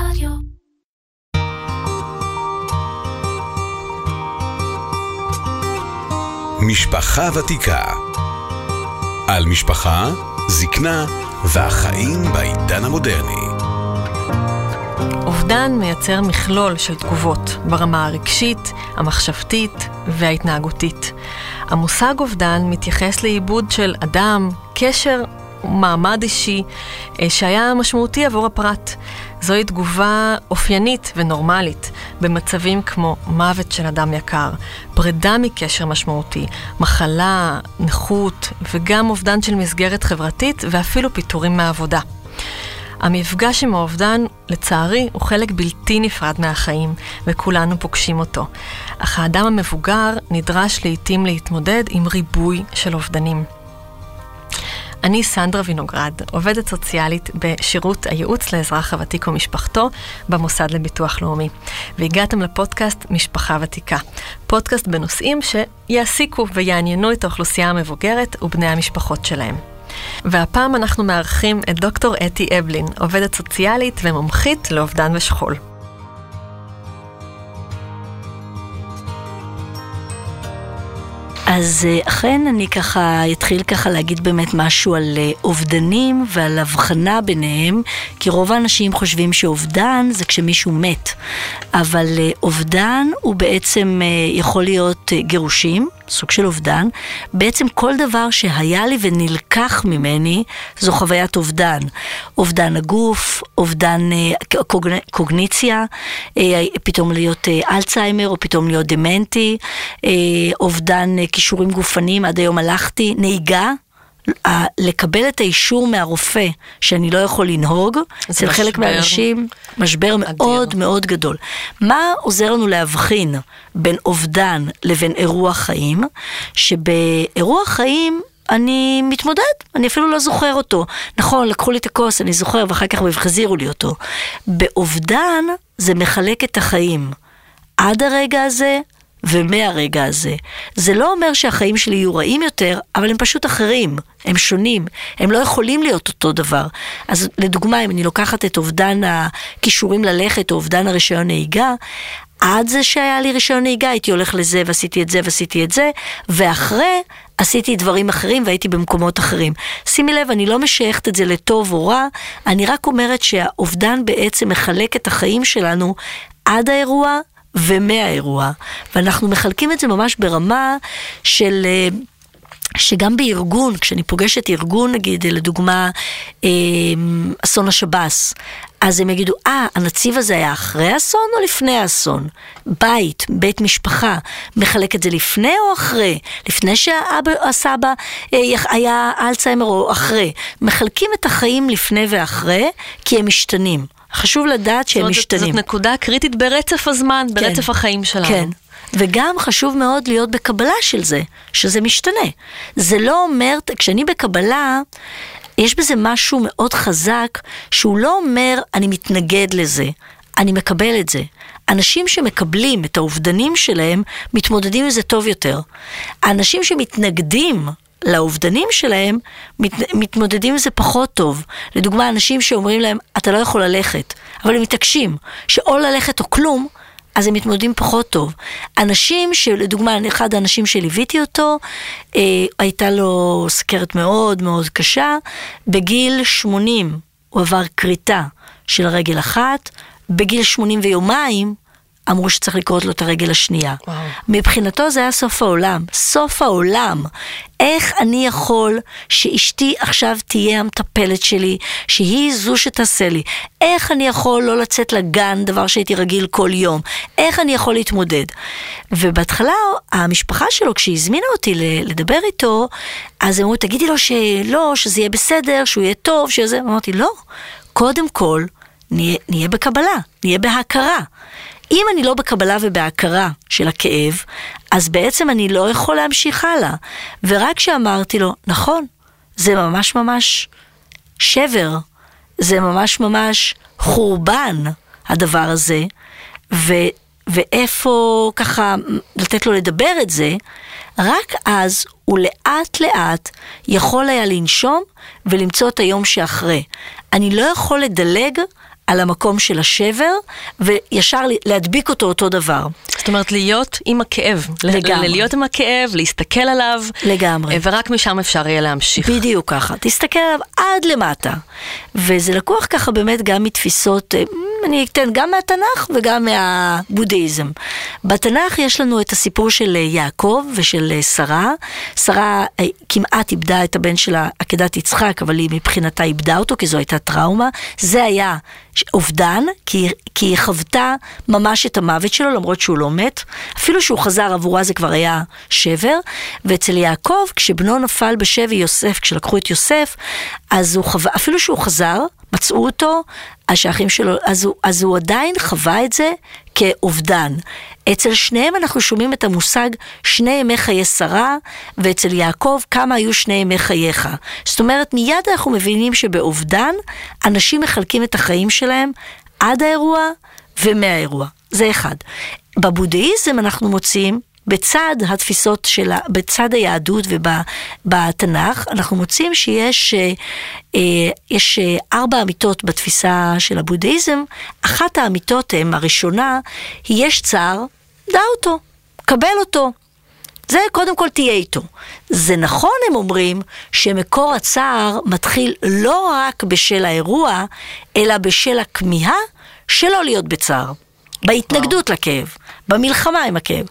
רדיו. משפחה ותיקה. על משפחה, זקנה והחיים בעידן המודרני. אובדן מייצר מכלול של תגובות ברמה הרגשית, המחשבתית וההתנהגותית. המושג אובדן מתייחס לעיבוד של אדם, קשר מעמד אישי אה, שהיה משמעותי עבור הפרט. זוהי תגובה אופיינית ונורמלית במצבים כמו מוות של אדם יקר, פרידה מקשר משמעותי, מחלה, נכות וגם אובדן של מסגרת חברתית ואפילו פיטורים מהעבודה. המפגש עם האובדן, לצערי, הוא חלק בלתי נפרד מהחיים, וכולנו פוגשים אותו. אך האדם המבוגר נדרש לעתים להתמודד עם ריבוי של אובדנים. אני סנדרה וינוגרד, עובדת סוציאלית בשירות הייעוץ לאזרח הוותיק ומשפחתו במוסד לביטוח לאומי. והגעתם לפודקאסט משפחה ותיקה. פודקאסט בנושאים שיעסיקו ויעניינו את האוכלוסייה המבוגרת ובני המשפחות שלהם. והפעם אנחנו מארחים את דוקטור אתי אבלין, עובדת סוציאלית ומומחית לאובדן ושכול. אז אה, אכן אני ככה אתחיל ככה להגיד באמת משהו על אה, אובדנים ועל הבחנה ביניהם, כי רוב האנשים חושבים שאובדן זה כשמישהו מת, אבל אה, אובדן הוא בעצם יכול להיות גירושים, סוג של אובדן, בעצם כל דבר שהיה לי ונלקח ממני זו חוויית אובדן. אובדן הגוף, אובדן אה, קוג... קוגניציה, אה, פתאום להיות אה, אלצהיימר או פתאום להיות דמנטי, אה, אובדן אה, כישורים גופניים, עד היום הלכתי, נהיגה. לקבל את האישור מהרופא שאני לא יכול לנהוג, אצל חלק מהאנשים, משבר אדיר. מאוד מאוד גדול. מה עוזר לנו להבחין בין אובדן לבין אירוע חיים? שבאירוע חיים אני מתמודד, אני אפילו לא זוכר אותו. נכון, לקחו לי את הכוס, אני זוכר, ואחר כך החזירו לי אותו. באובדן זה מחלק את החיים. עד הרגע הזה ומהרגע הזה. זה לא אומר שהחיים שלי יהיו רעים יותר, אבל הם פשוט אחרים, הם שונים, הם לא יכולים להיות אותו דבר. אז לדוגמה, אם אני לוקחת את אובדן הכישורים ללכת או אובדן הרישיון נהיגה, עד זה שהיה לי רישיון נהיגה, הייתי הולך לזה ועשיתי את זה ועשיתי את זה, ואחרי עשיתי דברים אחרים והייתי במקומות אחרים. שימי לב, אני לא משייכת את זה לטוב או רע, אני רק אומרת שהאובדן בעצם מחלק את החיים שלנו עד האירוע ומהאירוע, ואנחנו מחלקים את זה ממש ברמה של... אה, שגם בארגון, כשאני פוגשת ארגון, נגיד, לדוגמה, אה, אסון השב"ס, אז הם יגידו, אה, ah, הנציב הזה היה אחרי האסון או לפני האסון? בית, בית משפחה, מחלק את זה לפני או אחרי? לפני שהסבא אה, היה אלצהיימר או אחרי? מחלקים את החיים לפני ואחרי, כי הם משתנים. חשוב לדעת שהם זאת, משתנים. זאת נקודה קריטית ברצף הזמן, כן, ברצף החיים שלנו. כן. וגם חשוב מאוד להיות בקבלה של זה, שזה משתנה. זה לא אומר, כשאני בקבלה, יש בזה משהו מאוד חזק, שהוא לא אומר, אני מתנגד לזה, אני מקבל את זה. אנשים שמקבלים את האובדנים שלהם, מתמודדים עם זה טוב יותר. האנשים שמתנגדים לאובדנים שלהם, מת, מתמודדים עם זה פחות טוב. לדוגמה, אנשים שאומרים להם, אתה לא יכול ללכת, אבל הם מתעקשים, שאו ללכת או כלום, אז הם מתמודדים פחות טוב. אנשים שלדוגמה, אחד האנשים שליוויתי אותו, אה, הייתה לו סכרת מאוד מאוד קשה, בגיל 80 הוא עבר כריתה של רגל אחת, בגיל 80 ויומיים אמרו שצריך לקרות לו את הרגל השנייה. וואו. מבחינתו זה היה סוף העולם. סוף העולם. איך אני יכול שאשתי עכשיו תהיה המטפלת שלי, שהיא זו שתעשה לי? איך אני יכול לא לצאת לגן, דבר שהייתי רגיל כל יום? איך אני יכול להתמודד? ובהתחלה המשפחה שלו, כשהיא הזמינה אותי לדבר איתו, אז הם אמרו, תגידי לו שלא, שזה יהיה בסדר, שהוא יהיה טוב, שזה... אמרתי, לא, קודם כל, נהיה, נהיה בקבלה, נהיה בהכרה. אם אני לא בקבלה ובהכרה של הכאב, אז בעצם אני לא יכול להמשיך הלאה. ורק כשאמרתי לו, נכון, זה ממש ממש שבר, זה ממש ממש חורבן, הדבר הזה, ו, ואיפה ככה לתת לו לדבר את זה, רק אז הוא לאט לאט יכול היה לנשום ולמצוא את היום שאחרי. אני לא יכול לדלג על המקום של השבר, וישר להדביק אותו אותו דבר. זאת אומרת, להיות עם הכאב. לגמרי. להיות עם הכאב, להסתכל עליו. לגמרי. אה, ורק משם אפשר יהיה להמשיך. בדיוק ככה. תסתכל עליו עד למטה. וזה לקוח ככה באמת גם מתפיסות, אה, אני אתן גם מהתנ"ך וגם מהבודהיזם. בתנ"ך יש לנו את הסיפור של אה, יעקב ושל שרה. שרה כמעט איבדה את הבן שלה, עקדת יצחק, אבל היא מבחינתה איבדה אותו, כי זו הייתה טראומה. זה היה אובדן, כי, כי היא חוותה ממש את המוות שלו, למרות שהוא לא מת. אפילו שהוא חזר עבורה זה כבר היה שבר. ואצל יעקב, כשבנו נפל בשבי יוסף, כשלקחו את יוסף, אז הוא חווה, אפילו שהוא חזר, מצאו אותו, השאחים שלו, אז הוא, אז הוא עדיין חווה את זה כאובדן. אצל שניהם אנחנו שומעים את המושג שני ימי חיי שרה, ואצל יעקב כמה היו שני ימי חייך. זאת אומרת, מיד אנחנו מבינים שבאובדן, אנשים מחלקים את החיים שלהם עד האירוע ומהאירוע. זה אחד. בבודהיזם אנחנו מוצאים בצד התפיסות של, בצד היהדות ובתנ"ך, אנחנו מוצאים שיש אה, אה, יש אה, ארבע אמיתות בתפיסה של הבודהיזם. אחת האמיתות הן, הראשונה, היא יש צער, דע אותו, קבל אותו. זה קודם כל תהיה איתו. זה נכון, הם אומרים, שמקור הצער מתחיל לא רק בשל האירוע, אלא בשל הכמיהה שלא להיות בצער. בהתנגדות לכאב, במלחמה עם הכאב.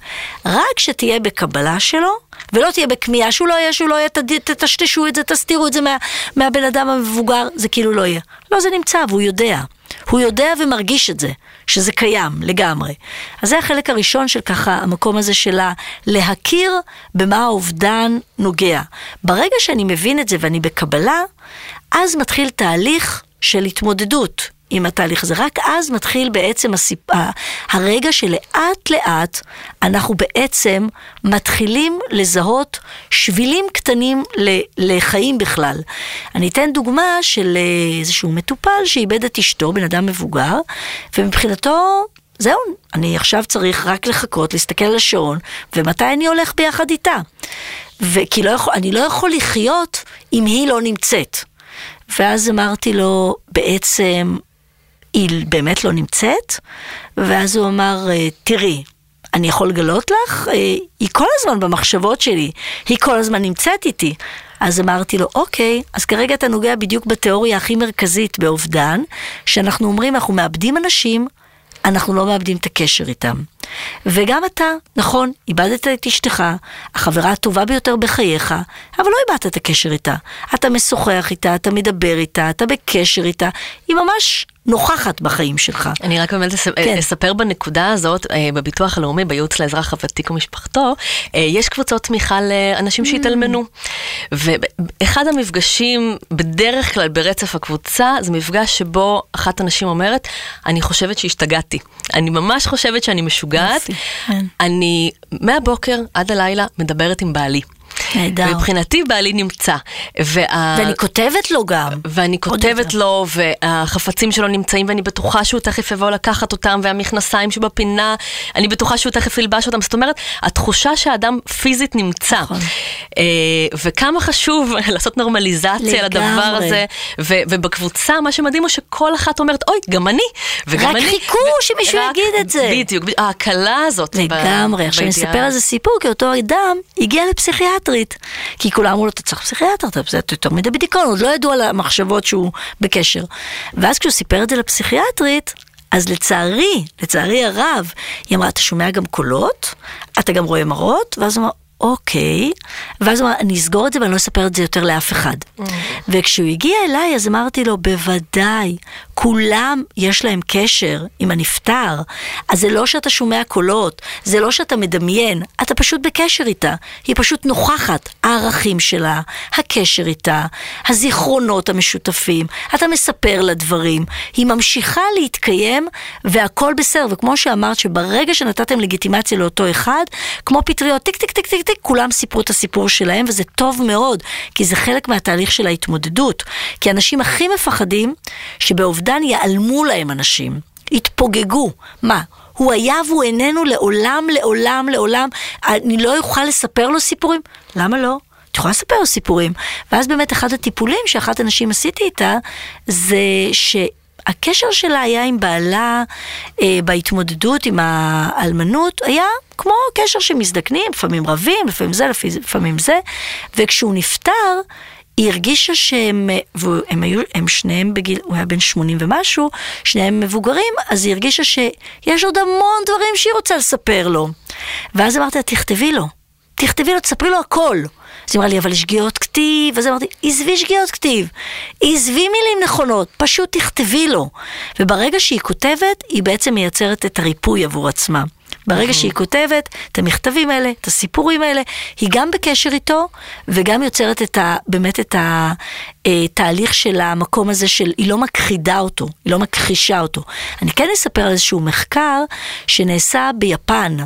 רק שתהיה בקבלה שלו, ולא תהיה בכמיהה שהוא לא יהיה, שהוא לא יהיה, תטשטשו את זה, תסתירו את זה מה, מהבן אדם המבוגר, זה כאילו לא יהיה. לא, זה נמצא, והוא יודע. הוא יודע ומרגיש את זה, שזה קיים לגמרי. אז זה החלק הראשון של ככה, המקום הזה של להכיר במה האובדן נוגע. ברגע שאני מבין את זה ואני בקבלה, אז מתחיל תהליך של התמודדות. עם התהליך הזה. רק אז מתחיל בעצם הסיפ... הרגע שלאט לאט אנחנו בעצם מתחילים לזהות שבילים קטנים לחיים בכלל. אני אתן דוגמה של אה, איזשהו מטופל שאיבד את אשתו, בן אדם מבוגר, ומבחינתו זהו, אני עכשיו צריך רק לחכות, להסתכל על השעון, ומתי אני הולך ביחד איתה. וכי לא יכול, אני לא יכול לחיות אם היא לא נמצאת. ואז אמרתי לו, בעצם היא באמת לא נמצאת? ואז הוא אמר, אה, תראי, אני יכול לגלות לך? אה, היא כל הזמן במחשבות שלי, היא כל הזמן נמצאת איתי. אז אמרתי לו, אוקיי, אז כרגע אתה נוגע בדיוק בתיאוריה הכי מרכזית באובדן, שאנחנו אומרים, אנחנו מאבדים אנשים, אנחנו לא מאבדים את הקשר איתם. וגם אתה, נכון, איבדת את אשתך, החברה הטובה ביותר בחייך, אבל לא איבדת את הקשר איתה. אתה משוחח איתה, אתה מדבר איתה, אתה בקשר איתה, היא ממש נוכחת בחיים שלך. אני רק באמת כן. אספר בנקודה הזאת, אה, בביטוח הלאומי, בייעוץ לאזרח הוותיק ומשפחתו, אה, יש קבוצות תמיכה לאנשים שהתאלמנו. ואחד המפגשים, בדרך כלל ברצף הקבוצה, זה מפגש שבו אחת הנשים אומרת, אני חושבת שהשתגעתי. אני ממש חושבת שאני משוגעת. כן. אני מהבוקר עד הלילה מדברת עם בעלי. נהדר. מבחינתי בעלי נמצא. וה... ואני כותבת לו גם. ואני כותבת לו, והחפצים שלו נמצאים, ואני בטוחה שהוא תכף יבוא לקחת אותם, והמכנסיים שבפינה, אני בטוחה שהוא תכף ילבש אותם. זאת אומרת, התחושה שהאדם פיזית נמצא. נכון. אה, וכמה חשוב לעשות נורמליזציה לדבר הזה. ו- ובקבוצה, מה שמדהים הוא שכל אחת אומרת, אוי, גם אני, וגם רק אני. רק חיכו שמישהו רק, יגיד את זה. בדיוק, ההקלה הזאת. לגמרי. עכשיו אני אספר על זה סיפור, כי אותו אדם הגיע לפסיכיאטר. פסיכיאטרית. כי כולם אמרו לו, אתה צריך פסיכיאטר, אתה יותר מדי בדיכאון, עוד לא ידעו על המחשבות שהוא בקשר. ואז כשהוא סיפר את זה לפסיכיאטרית, אז לצערי, לצערי הרב, היא אמרה, אתה שומע גם קולות, אתה גם רואה מראות, ואז הוא אמר, אוקיי, ואז הוא אמר, אני אסגור את זה ואני לא אספר את זה יותר לאף אחד. Mm. וכשהוא הגיע אליי, אז אמרתי לו, בוודאי, כולם יש להם קשר עם הנפטר. אז זה לא שאתה שומע קולות, זה לא שאתה מדמיין, אתה פשוט בקשר איתה. היא פשוט נוכחת, הערכים שלה, הקשר איתה, הזיכרונות המשותפים, אתה מספר לה דברים, היא ממשיכה להתקיים והכל בסדר. וכמו שאמרת, שברגע שנתתם לגיטימציה לאותו אחד, כמו פטריות, טיק טיק טיק טיק טיק, כולם סיפרו את הסיפור שלהם, וזה טוב מאוד, כי זה חלק מהתהליך של ההתמודדות. כי אנשים הכי מפחדים, שבאובדן ייעלמו להם אנשים, יתפוגגו. מה? הוא היה והוא איננו לעולם, לעולם, לעולם. אני לא אוכל לספר לו סיפורים? למה לא? את יכולה לספר לו סיפורים. ואז באמת אחד הטיפולים שאחת הנשים עשיתי איתה, זה ש... הקשר שלה היה עם בעלה אה, בהתמודדות עם האלמנות, היה כמו קשר שמזדקנים, לפעמים רבים, לפעמים זה, לפעמים זה, וכשהוא נפטר, היא הרגישה שהם, והם היו, הם שניהם בגיל, הוא היה בן 80 ומשהו, שניהם מבוגרים, אז היא הרגישה שיש עוד המון דברים שהיא רוצה לספר לו. ואז אמרתי לה, תכתבי לו, תכתבי לו, תספרי לו הכל. אז היא אמרה לי, אבל שגיאות כתיב, אז אמרתי, עזבי שגיאות כתיב, עזבי מילים נכונות, פשוט תכתבי לו. וברגע שהיא כותבת, היא בעצם מייצרת את הריפוי עבור עצמה. ברגע שהיא כותבת את המכתבים האלה, את הסיפורים האלה, היא גם בקשר איתו, וגם יוצרת את ה, באמת את התהליך של המקום הזה של, היא לא מכחידה אותו, היא לא מכחישה אותו. אני כן אספר על איזשהו מחקר שנעשה ביפן,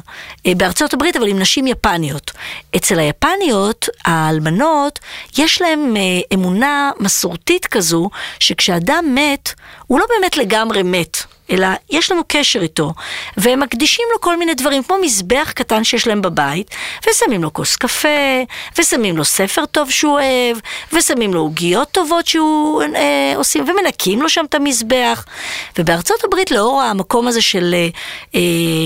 אה, בארצות הברית, אבל עם נשים יפניות. אצל היפניות, האלמנות, יש להם אה, אמונה מסורתית כזו, שכשאדם מת, הוא לא באמת לגמרי מת. אלא יש לנו קשר איתו, והם מקדישים לו כל מיני דברים, כמו מזבח קטן שיש להם בבית, ושמים לו כוס קפה, ושמים לו ספר טוב שהוא אוהב, ושמים לו עוגיות טובות שהוא אה, עושים, ומנקים לו שם את המזבח. ובארצות הברית, לאור המקום הזה של אה, אה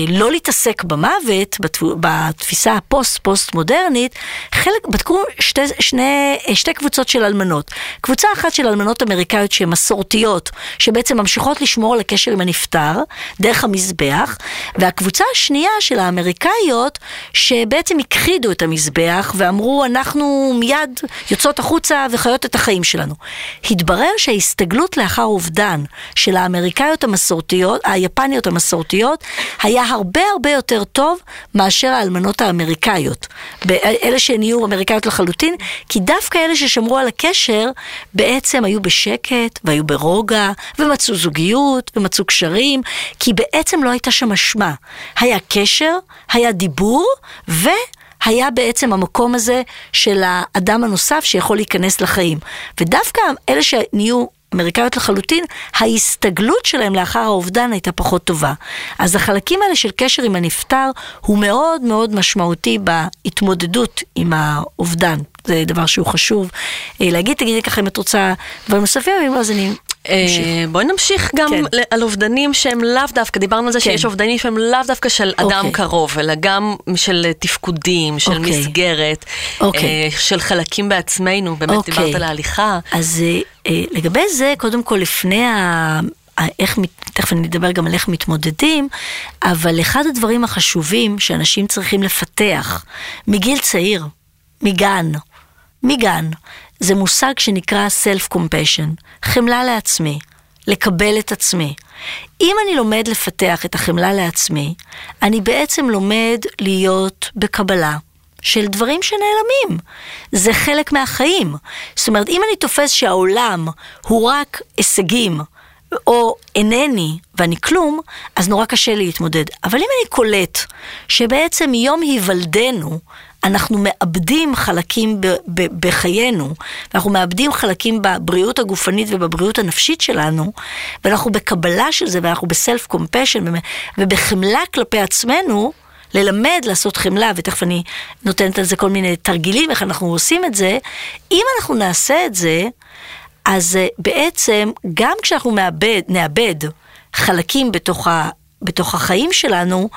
לא להתעסק במוות, בתפיסה הפוסט-פוסט מודרנית, חלק, בדקו שתי, שני, אה, שתי קבוצות של אלמנות. קבוצה אחת של אלמנות אמריקאיות שהן מסורתיות, שבעצם ממשיכות לשמור על הקשר עם הנפטר, דרך המזבח, והקבוצה השנייה של האמריקאיות, שבעצם הכחידו את המזבח ואמרו, אנחנו מיד יוצאות החוצה וחיות את החיים שלנו. התברר שההסתגלות לאחר אובדן של האמריקאיות המסורתיות, היפניות המסורתיות, היה הרבה הרבה יותר טוב מאשר האלמנות האמריקאיות. אלה שנהיו אמריקאיות לחלוטין, כי דווקא אלה ששמרו על הקשר, בעצם היו בשקט והיו ברוגע, ומצאו זוגיות, ומצאו קשרים. קשרים, כי בעצם לא הייתה שם אשמה. היה קשר, היה דיבור, ו... היה בעצם המקום הזה של האדם הנוסף שיכול להיכנס לחיים. ודווקא אלה שנהיו אמריקאיות לחלוטין, ההסתגלות שלהם לאחר האובדן הייתה פחות טובה. אז החלקים האלה של קשר עם הנפטר הוא מאוד מאוד משמעותי בהתמודדות עם האובדן. זה דבר שהוא חשוב אה, להגיד. תגידי ככה אם את רוצה דברים נוספים, אם לא אז אני בואי נמשיך גם כן. על אובדנים שהם לאו דווקא, דיברנו על זה כן. שיש אובדנים שהם לאו דווקא של אדם אוקיי. קרוב, אלא גם של תפקודים, של אוקיי. מסגרת, אוקיי. אה, של חלקים בעצמנו, באמת אוקיי. דיברת על ההליכה. אז אה, לגבי זה, קודם כל לפני ה... איך, תכף אני אדבר גם על איך מתמודדים, אבל אחד הדברים החשובים שאנשים צריכים לפתח מגיל צעיר, מגן, מגן, זה מושג שנקרא self-compassion, חמלה לעצמי, לקבל את עצמי. אם אני לומד לפתח את החמלה לעצמי, אני בעצם לומד להיות בקבלה. של דברים שנעלמים. זה חלק מהחיים. זאת אומרת, אם אני תופס שהעולם הוא רק הישגים, או אינני ואני כלום, אז נורא קשה להתמודד. אבל אם אני קולט שבעצם מיום היוולדנו אנחנו מאבדים חלקים ב- ב- בחיינו, ואנחנו מאבדים חלקים בבריאות הגופנית ובבריאות הנפשית שלנו, ואנחנו בקבלה של זה, ואנחנו בסלף קומפשן ובחמלה כלפי עצמנו, ללמד לעשות חמלה, ותכף אני נותנת על זה כל מיני תרגילים, איך אנחנו עושים את זה, אם אנחנו נעשה את זה, אז אה, בעצם גם כשאנחנו מאבד, נאבד חלקים בתוך ה... בתוך החיים שלנו,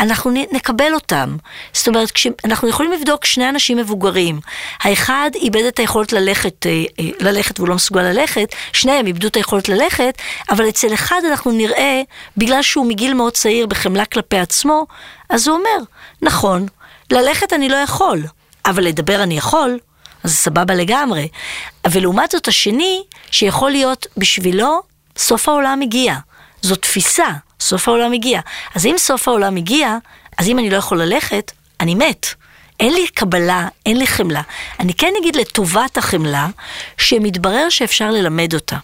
אנחנו נקבל אותם. זאת אומרת, אנחנו יכולים לבדוק שני אנשים מבוגרים. האחד איבד את היכולת ללכת, אה, אה, ללכת והוא לא מסוגל ללכת, שניהם איבדו את היכולת ללכת, אבל אצל אחד אנחנו נראה, בגלל שהוא מגיל מאוד צעיר בחמלה כלפי עצמו, אז הוא אומר, נכון, ללכת אני לא יכול, אבל לדבר אני יכול. אז סבבה לגמרי. ולעומת זאת השני, שיכול להיות בשבילו, סוף העולם הגיע. זו תפיסה. סוף העולם הגיע. אז אם סוף העולם הגיע, אז אם אני לא יכול ללכת, אני מת. אין לי קבלה, אין לי חמלה. אני כן אגיד לטובת החמלה, שמתברר שאפשר ללמד אותה.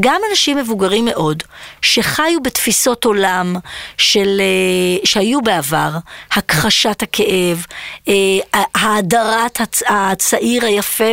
גם אנשים מבוגרים מאוד, שחיו בתפיסות עולם של, אה, שהיו בעבר, הכחשת הכאב, אה, האדרת הצעיר היפה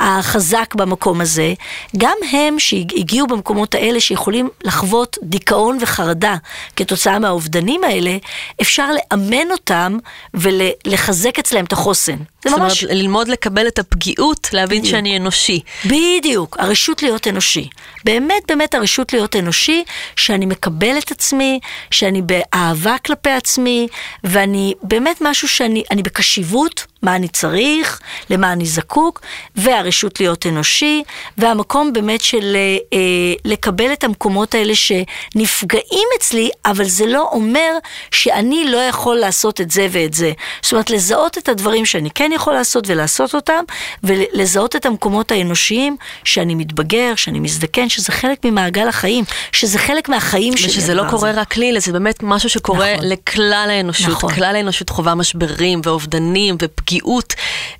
והחזק במקום הזה, גם הם שהגיעו במקומות האלה שיכולים לחוות דיכאון וחרדה כתוצאה מהאובדנים האלה, אפשר לאמן אותם ולחזק אצלם את החוסן. זה זאת ממש... אומרת, ללמוד לקבל את הפגיעות, להבין בדיוק. שאני אנושי. בדיוק, הרשות להיות אנושי. באמת באמת הרשות להיות אנושי, שאני מקבל את עצמי, שאני באהבה כלפי עצמי, ואני באמת משהו שאני אני בקשיבות, מה אני צריך, למה אני זקוק, והרשות להיות אנושי, והמקום באמת של אה, אה, לקבל את המקומות האלה שנפגעים אצלי, אבל זה לא אומר שאני לא יכול לעשות את זה ואת זה. זאת אומרת, לזהות את הדברים שאני כן יכול לעשות ולעשות אותם, ולזהות את המקומות האנושיים שאני מתבגר, שאני מזדקן, שזה חלק ממעגל החיים, שזה חלק מהחיים שלי. ושזה לא קורה הזה. רק לי, אלא זה באמת משהו שקורה נכון. לכלל האנושות. נכון. כלל האנושות חווה משברים ואובדנים ופגיעות,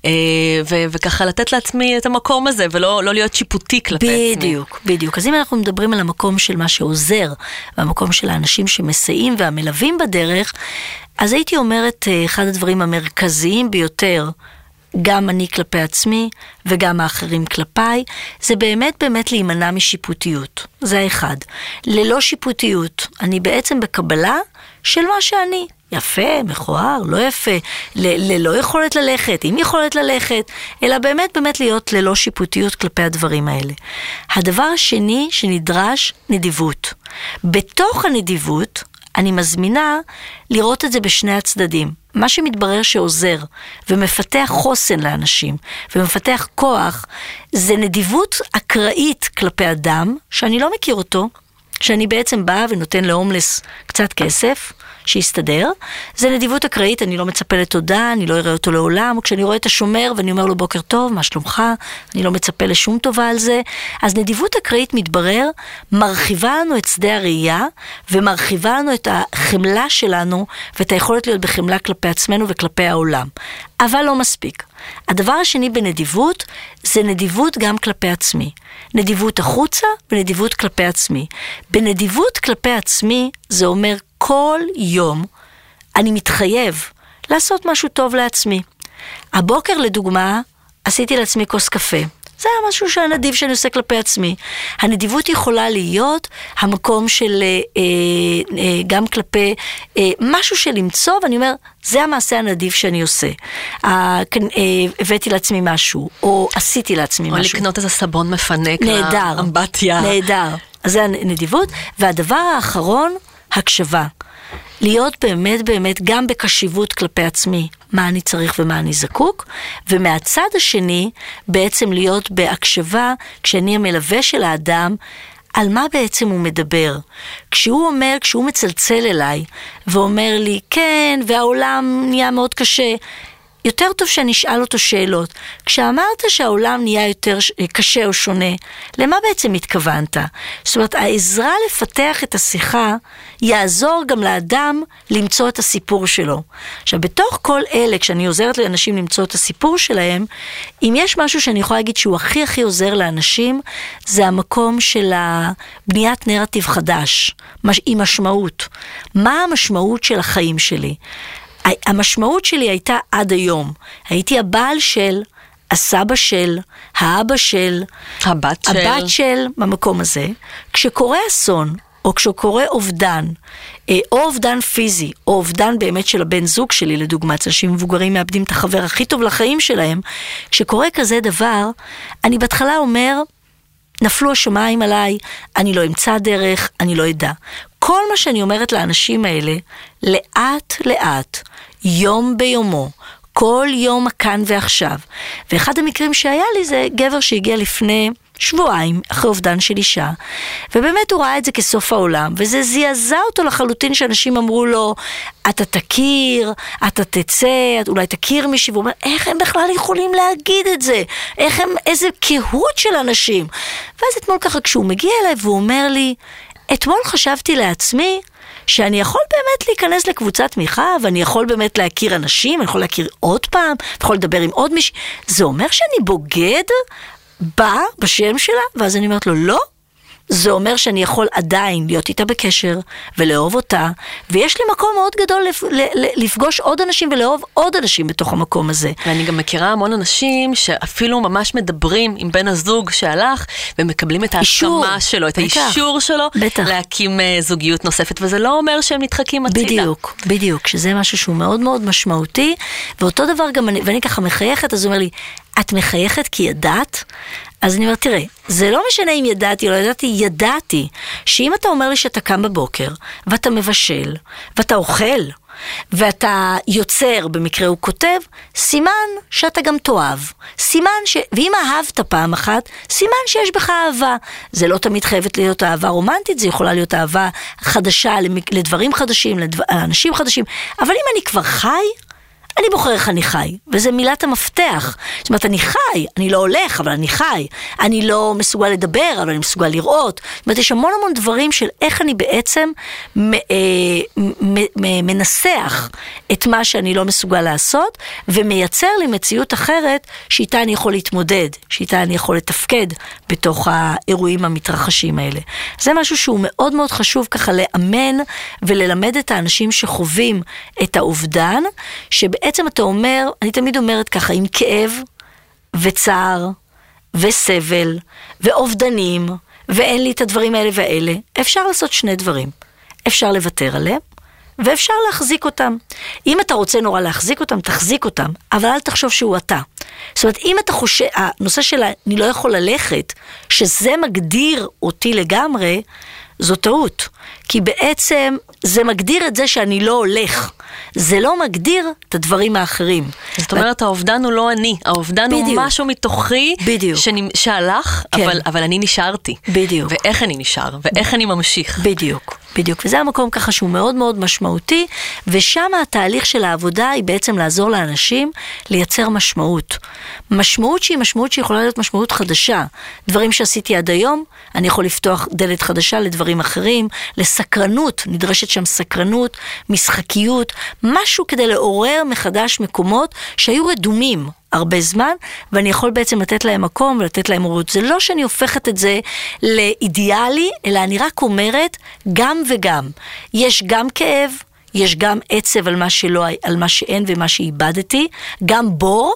אה, ו- וככה לתת לעצמי את המקום הזה, ולא לא להיות שיפוטי כלפי עצמי. בדיוק, בדיוק. אז אם אנחנו מדברים על המקום של מה שעוזר, והמקום של האנשים שמסייעים והמלווים בדרך, אז הייתי אומרת, אה, אחד הדברים המרכזיים ביותר, גם אני כלפי עצמי וגם האחרים כלפיי, זה באמת באמת להימנע משיפוטיות. זה האחד. ללא שיפוטיות, אני בעצם בקבלה של מה שאני. יפה, מכוער, לא יפה, ל- ללא יכולת ללכת, עם יכולת ללכת, אלא באמת באמת להיות ללא שיפוטיות כלפי הדברים האלה. הדבר השני שנדרש, נדיבות. בתוך הנדיבות, אני מזמינה לראות את זה בשני הצדדים. מה שמתברר שעוזר ומפתח חוסן לאנשים ומפתח כוח, זה נדיבות אקראית כלפי אדם שאני לא מכיר אותו, שאני בעצם באה ונותן להומלס קצת כסף, שיסתדר. זה נדיבות אקראית, אני לא מצפה לתודה, אני לא אראה אותו לעולם, כשאני רואה את השומר ואני אומר לו בוקר טוב, מה שלומך? אני לא מצפה לשום טובה על זה. אז נדיבות אקראית מתברר, מרחיבה לנו את שדה הראייה, ומרחיבה לנו את החמלה שלנו, ואת היכולת להיות בחמלה כלפי עצמנו וכלפי העולם. אבל לא מספיק. הדבר השני בנדיבות, זה נדיבות גם כלפי עצמי. נדיבות החוצה ונדיבות כלפי עצמי. בנדיבות כלפי עצמי, זה אומר כל יום אני מתחייב לעשות משהו טוב לעצמי. הבוקר, לדוגמה, עשיתי לעצמי כוס קפה. זה היה משהו שהנדיב שאני עושה כלפי עצמי. הנדיבות יכולה להיות המקום של אה, אה, גם כלפי אה, משהו של למצוא, ואני אומר, זה המעשה הנדיב שאני עושה. אה, אה, הבאתי לעצמי משהו, או עשיתי לעצמי או משהו. לקנות איזה סבון מפנק נהדר, לאמבטיה. נהדר. אז זה הנדיבות. והדבר האחרון, הקשבה. להיות באמת באמת גם בקשיבות כלפי עצמי, מה אני צריך ומה אני זקוק, ומהצד השני, בעצם להיות בהקשבה, כשאני המלווה של האדם, על מה בעצם הוא מדבר. כשהוא אומר, כשהוא מצלצל אליי, ואומר לי, כן, והעולם נהיה מאוד קשה, יותר טוב שאני אשאל אותו שאלות. כשאמרת שהעולם נהיה יותר קשה או שונה, למה בעצם התכוונת? זאת אומרת, העזרה לפתח את השיחה יעזור גם לאדם למצוא את הסיפור שלו. עכשיו, בתוך כל אלה, כשאני עוזרת לאנשים למצוא את הסיפור שלהם, אם יש משהו שאני יכולה להגיד שהוא הכי הכי עוזר לאנשים, זה המקום של בניית נרטיב חדש, עם משמעות. מה המשמעות של החיים שלי? המשמעות שלי הייתה עד היום. הייתי הבעל של, הסבא של, האבא של, הבת של. הבת של, במקום הזה. כשקורה אסון, או כשקורה אובדן, אה, או אובדן פיזי, או אובדן באמת של הבן זוג שלי, לדוגמה, אצל אנשים מבוגרים מאבדים את החבר הכי טוב לחיים שלהם, כשקורה כזה דבר, אני בהתחלה אומר, נפלו השמיים עליי, אני לא אמצא דרך, אני לא אדע. כל מה שאני אומרת לאנשים האלה, לאט לאט, יום ביומו, כל יום כאן ועכשיו. ואחד המקרים שהיה לי זה גבר שהגיע לפני שבועיים אחרי אובדן של אישה, ובאמת הוא ראה את זה כסוף העולם, וזה זעזע אותו לחלוטין שאנשים אמרו לו, אתה תכיר, אתה תצא, אולי תכיר מישהי, והוא אומר, איך הם בכלל יכולים להגיד את זה? איך הם, איזה קהות של אנשים. ואז אתמול ככה כשהוא מגיע אליי והוא אומר לי, אתמול חשבתי לעצמי, שאני יכול באמת להיכנס לקבוצת תמיכה, ואני יכול באמת להכיר אנשים, אני יכול להכיר עוד פעם, יכול לדבר עם עוד מישהי. זה אומר שאני בוגד בה, בשם שלה? ואז אני אומרת לו, לא, זה אומר שאני יכול עדיין להיות איתה בקשר ולאהוב אותה, ויש לי מקום מאוד גדול לפ, לפגוש עוד אנשים ולאהוב עוד אנשים בתוך המקום הזה. ואני גם מכירה המון אנשים שאפילו ממש מדברים עם בן הזוג שהלך, ומקבלים את ההסכמה שלו, את בטח, האישור שלו, בטח. להקים uh, זוגיות נוספת, וזה לא אומר שהם נדחקים הצידה. בדיוק, בדיוק, שזה משהו שהוא מאוד מאוד משמעותי, ואותו דבר גם, אני, ואני ככה מחייכת, אז הוא אומר לי, את מחייכת כי ידעת? אז אני אומרת, תראה, זה לא משנה אם ידעתי או לא ידעתי, ידעתי שאם אתה אומר לי שאתה קם בבוקר, ואתה מבשל, ואתה אוכל, ואתה יוצר, במקרה הוא כותב, סימן שאתה גם תאהב. סימן ש... ואם אהבת פעם אחת, סימן שיש בך אהבה. זה לא תמיד חייבת להיות אהבה רומנטית, זה יכולה להיות אהבה חדשה לדברים חדשים, לאנשים חדשים, אבל אם אני כבר חי, אני בוחר איך אני חי, וזו מילת המפתח. זאת אומרת, אני חי, אני לא הולך, אבל אני חי. אני לא מסוגל לדבר, אבל אני מסוגל לראות. זאת אומרת, יש המון המון דברים של איך אני בעצם אה, מנסח את מה שאני לא מסוגל לעשות, ומייצר לי מציאות אחרת שאיתה אני יכול להתמודד, שאיתה אני יכול לתפקד בתוך האירועים המתרחשים האלה. זה משהו שהוא מאוד מאוד חשוב ככה לאמן וללמד את האנשים שחווים את האובדן, שבעצם... בעצם אתה אומר, אני תמיד אומרת ככה, עם כאב וצער וסבל ואובדנים, ואין לי את הדברים האלה והאלה, אפשר לעשות שני דברים. אפשר לוותר עליהם, ואפשר להחזיק אותם. אם אתה רוצה נורא להחזיק אותם, תחזיק אותם, אבל אל תחשוב שהוא אתה. זאת אומרת, אם אתה חושב, הנושא של אני לא יכול ללכת, שזה מגדיר אותי לגמרי, זו טעות. כי בעצם זה מגדיר את זה שאני לא הולך. זה לא מגדיר את הדברים האחרים. זאת אומרת, האובדן הוא לא אני, האובדן בדיוק. הוא משהו מתוכי בדיוק. שנ... שהלך, כן. אבל, אבל אני נשארתי. בדיוק. ואיך אני נשאר, ואיך אני ממשיך. בדיוק, בדיוק. וזה המקום ככה שהוא מאוד מאוד משמעותי, ושם התהליך של העבודה היא בעצם לעזור לאנשים לייצר משמעות. משמעות שהיא משמעות שיכולה להיות משמעות חדשה. דברים שעשיתי עד היום, אני יכול לפתוח דלת חדשה לדברים אחרים, לסקרנות, נדרשת שם סקרנות, משחקיות, משהו כדי לעורר מחדש מקומות שהיו רדומים. הרבה זמן, ואני יכול בעצם לתת להם מקום ולתת להם הורות. זה לא שאני הופכת את זה לאידיאלי, אלא אני רק אומרת גם וגם. יש גם כאב, יש גם עצב על מה שלא, על מה שאין ומה שאיבדתי, גם בור,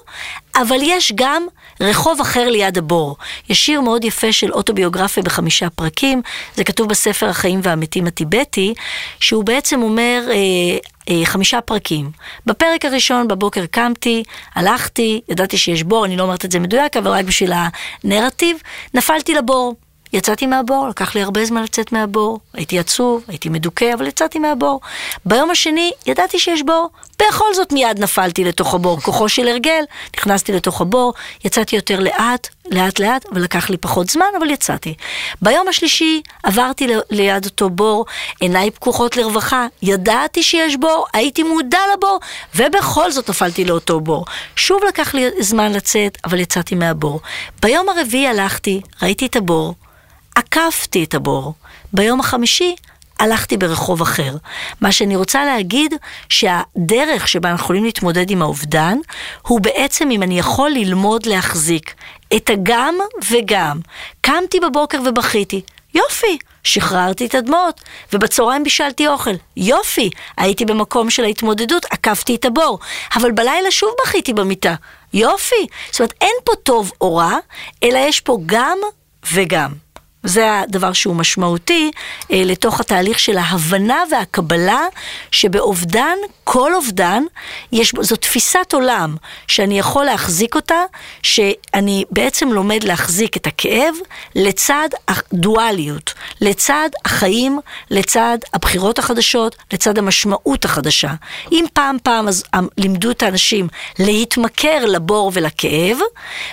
אבל יש גם רחוב אחר ליד הבור. יש שיר מאוד יפה של אוטוביוגרפיה בחמישה פרקים, זה כתוב בספר החיים והמתים הטיבטי, שהוא בעצם אומר אה, אה, חמישה פרקים. בפרק הראשון בבוקר קמתי, הלכתי, ידעתי שיש בור, אני לא אומרת את זה מדויק, אבל רק בשביל הנרטיב, נפלתי לבור. יצאתי מהבור, לקח לי הרבה זמן לצאת מהבור, הייתי עצוב, הייתי מדוכא, אבל יצאתי מהבור. ביום השני ידעתי שיש בור, בכל זאת מיד נפלתי לתוך הבור, כוחו של הרגל, נכנסתי לתוך הבור, יצאתי יותר לאט, לאט לאט, ולקח לי פחות זמן, אבל יצאתי. ביום השלישי עברתי ליד אותו בור, עיניי פקוחות לרווחה, ידעתי שיש בור, הייתי מודע לבור, ובכל זאת נפלתי לאותו בור. שוב לקח לי זמן לצאת, אבל יצאתי מהבור. ביום הרביעי הלכתי, ראיתי את הבור, עקפתי את הבור. ביום החמישי הלכתי ברחוב אחר. מה שאני רוצה להגיד, שהדרך שבה אנחנו יכולים להתמודד עם האובדן, הוא בעצם אם אני יכול ללמוד להחזיק את הגם וגם. קמתי בבוקר ובכיתי, יופי, שחררתי את הדמעות, ובצהריים בישלתי אוכל. יופי, הייתי במקום של ההתמודדות, עקפתי את הבור, אבל בלילה שוב בכיתי במיטה. יופי. זאת אומרת, אין פה טוב או רע, אלא יש פה גם וגם. זה הדבר שהוא משמעותי אה, לתוך התהליך של ההבנה והקבלה שבאובדן, כל אובדן, יש, זו תפיסת עולם שאני יכול להחזיק אותה, שאני בעצם לומד להחזיק את הכאב לצד הדואליות, לצד החיים, לצד הבחירות החדשות, לצד המשמעות החדשה. אם פעם פעם אז אמ, לימדו את האנשים להתמכר לבור ולכאב,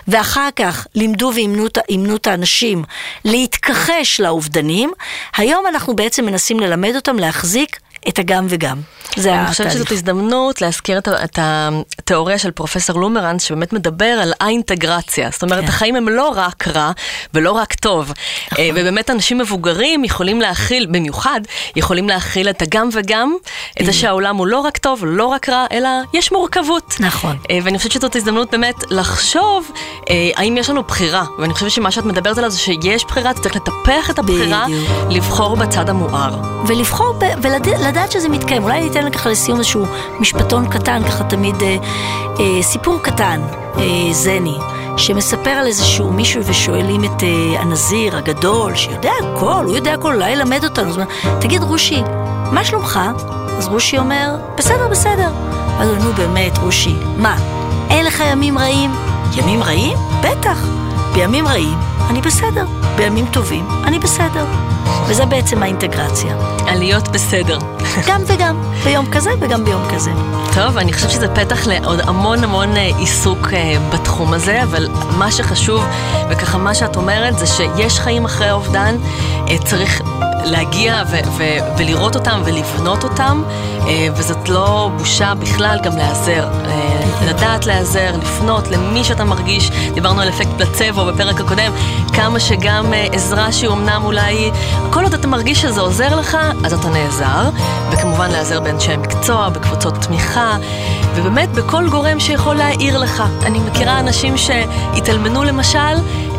ואחר כך לימדו ואימנו את האנשים להת... להתכחש לאובדנים, היום אנחנו בעצם מנסים ללמד אותם להחזיק את הגם וגם. זה אני חושבת שזאת הזדמנות להזכיר את, את התיאוריה של פרופסור לומרנס, שבאמת מדבר על האינטגרציה. זאת אומרת, כן. החיים הם לא רק רע ולא רק טוב. נכון. אה, ובאמת אנשים מבוגרים יכולים להכיל, במיוחד, יכולים להכיל את הגם וגם, את זה שהעולם הוא לא רק טוב, לא רק רע, אלא יש מורכבות. נכון. אה, ואני חושבת שזאת הזדמנות באמת לחשוב אה, האם יש לנו בחירה. ואני חושבת שמה שאת מדברת עליו זה שיש בחירה, צריך לטפח את הבחירה, בדיוק. לבחור בצד המואר. ולבחור, ב- ולדעת שזה מתקיים. אולי ניתן ככה לסיום איזשהו משפטון קטן, ככה תמיד אה, אה, סיפור קטן, אה, זני, שמספר על איזשהו מישהו ושואלים את אה, הנזיר הגדול, שיודע הכל, הוא יודע הכל, אולי ילמד אותנו. אז תגיד, רושי, מה שלומך? אז רושי אומר, בסדר, בסדר. אז הוא נו באמת, רושי, מה, אין לך ימים רעים? ימים רעים? בטח. בימים רעים אני בסדר, בימים טובים אני בסדר. וזה בעצם האינטגרציה. עליות בסדר. גם וגם, ביום כזה וגם ביום כזה. טוב, אני חושבת שזה פתח לעוד המון המון אה, עיסוק אה, בתחום הזה, אבל מה שחשוב, וככה מה שאת אומרת, זה שיש חיים אחרי האובדן, אה, צריך להגיע ו- ו- ולראות אותם ולבנות אותם, וזאת לא בושה בכלל גם להיעזר. לדעת להיעזר, לפנות למי שאתה מרגיש, דיברנו על אפקט פלצבו בפרק הקודם, כמה שגם עזרה שהיא אמנם אולי, כל עוד אתה מרגיש שזה עוזר לך, אז אתה נעזר, וכמובן להיעזר באנשי מקצוע, בקבוצות תמיכה, ובאמת בכל גורם שיכול להעיר לך. אני מכירה אנשים שהתאלמנו למשל,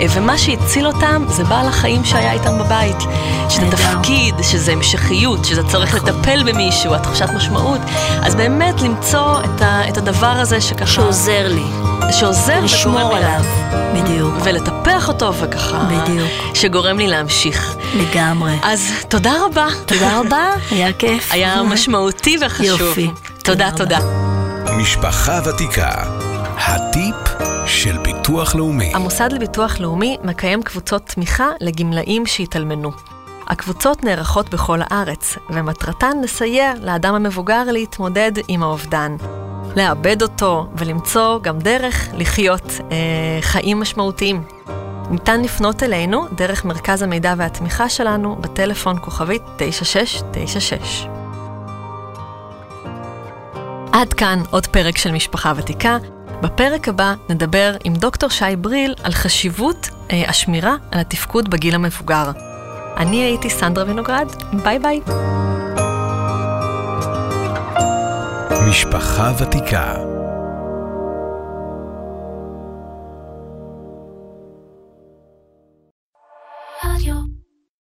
ומה שהציל אותם זה בעל החיים שהיה איתם בבית. שזה תפקיד, שזה המשכיות, שזה צורך נכון. לטפל במישהו, התחושת משמעות. אז באמת למצוא את, ה, את הדבר הזה שככה... שעוזר לי. שעוזר לשמור עליו, בדיוק. ולטפח אותו וככה... בדיוק. שגורם לי להמשיך. לגמרי. אז תודה רבה. תודה רבה, היה כיף. היה משמעותי וחשוב. יופי. תודה, תודה. משפחה ותיקה, הטיפ של ביטוח לאומי. המוסד לביטוח לאומי מקיים קבוצות תמיכה לגמלאים שהתאלמנו. הקבוצות נערכות בכל הארץ, ומטרתן לסייע לאדם המבוגר להתמודד עם האובדן. לאבד אותו ולמצוא גם דרך לחיות אה, חיים משמעותיים. ניתן לפנות אלינו דרך מרכז המידע והתמיכה שלנו בטלפון כוכבית 9696. עד כאן עוד פרק של משפחה ותיקה. בפרק הבא נדבר עם דוקטור שי בריל על חשיבות אה, השמירה על התפקוד בגיל המבוגר. אני הייתי סנדרה וינוגרד, ביי ביי. משפחה ותיקה